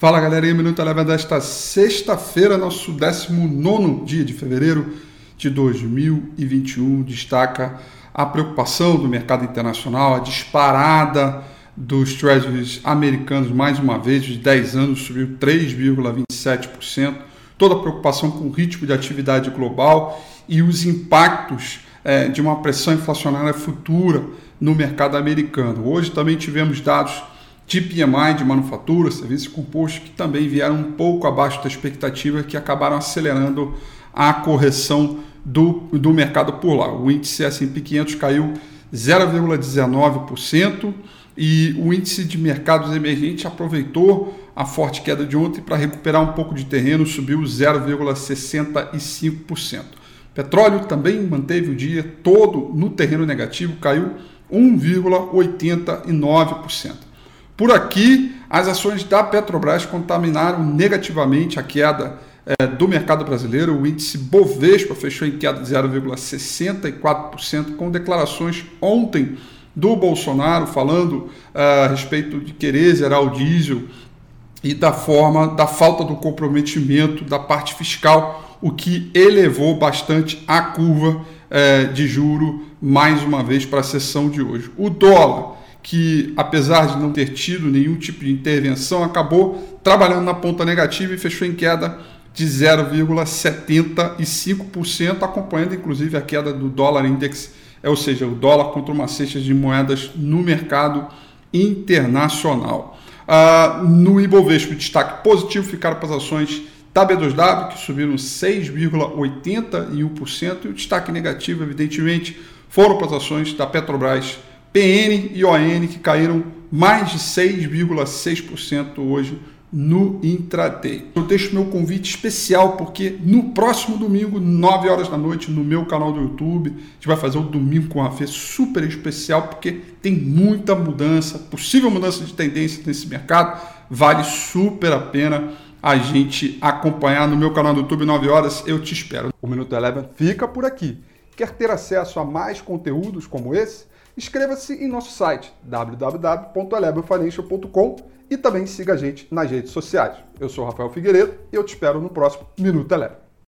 Fala galerinha, Minuto Eleva desta sexta-feira, nosso 19 dia de fevereiro de 2021. Destaca a preocupação do mercado internacional, a disparada dos treasuries americanos mais uma vez, de 10 anos subiu 3,27%. Toda a preocupação com o ritmo de atividade global e os impactos é, de uma pressão inflacionária futura no mercado americano. Hoje também tivemos dados de PMI de manufatura, serviços compostos, que também vieram um pouco abaixo da expectativa, que acabaram acelerando a correção do, do mercado por lá. O índice S&P 500 caiu 0,19% e o índice de mercados emergentes aproveitou a forte queda de ontem para recuperar um pouco de terreno, subiu 0,65%. Petróleo também manteve o dia todo no terreno negativo, caiu 1,89%. Por aqui, as ações da Petrobras contaminaram negativamente a queda é, do mercado brasileiro. O índice Bovespa fechou em queda de 0,64%, com declarações ontem do Bolsonaro falando é, a respeito de querer zerar o diesel e da forma da falta do comprometimento da parte fiscal, o que elevou bastante a curva é, de juro mais uma vez para a sessão de hoje. O dólar que, apesar de não ter tido nenhum tipo de intervenção, acabou trabalhando na ponta negativa e fechou em queda de 0,75%, acompanhando inclusive a queda do dólar index, é, ou seja, o dólar contra uma cesta de moedas no mercado internacional. Ah, no Ibovespa, destaque positivo ficaram para as ações da B2W, que subiram 6,81%, e o destaque negativo, evidentemente, foram para as ações da Petrobras, PN e ON que caíram mais de 6,6% hoje no intraday. Eu deixo meu convite especial porque no próximo domingo, 9 horas da noite, no meu canal do YouTube, a gente vai fazer o domingo com a Fê super especial porque tem muita mudança, possível mudança de tendência nesse mercado, vale super a pena a gente acompanhar no meu canal do YouTube 9 horas, eu te espero. O Minuto Eleven fica por aqui. Quer ter acesso a mais conteúdos como esse? Inscreva-se em nosso site www.elebofinancial.com e também siga a gente nas redes sociais. Eu sou Rafael Figueiredo e eu te espero no próximo Minuto Eleva.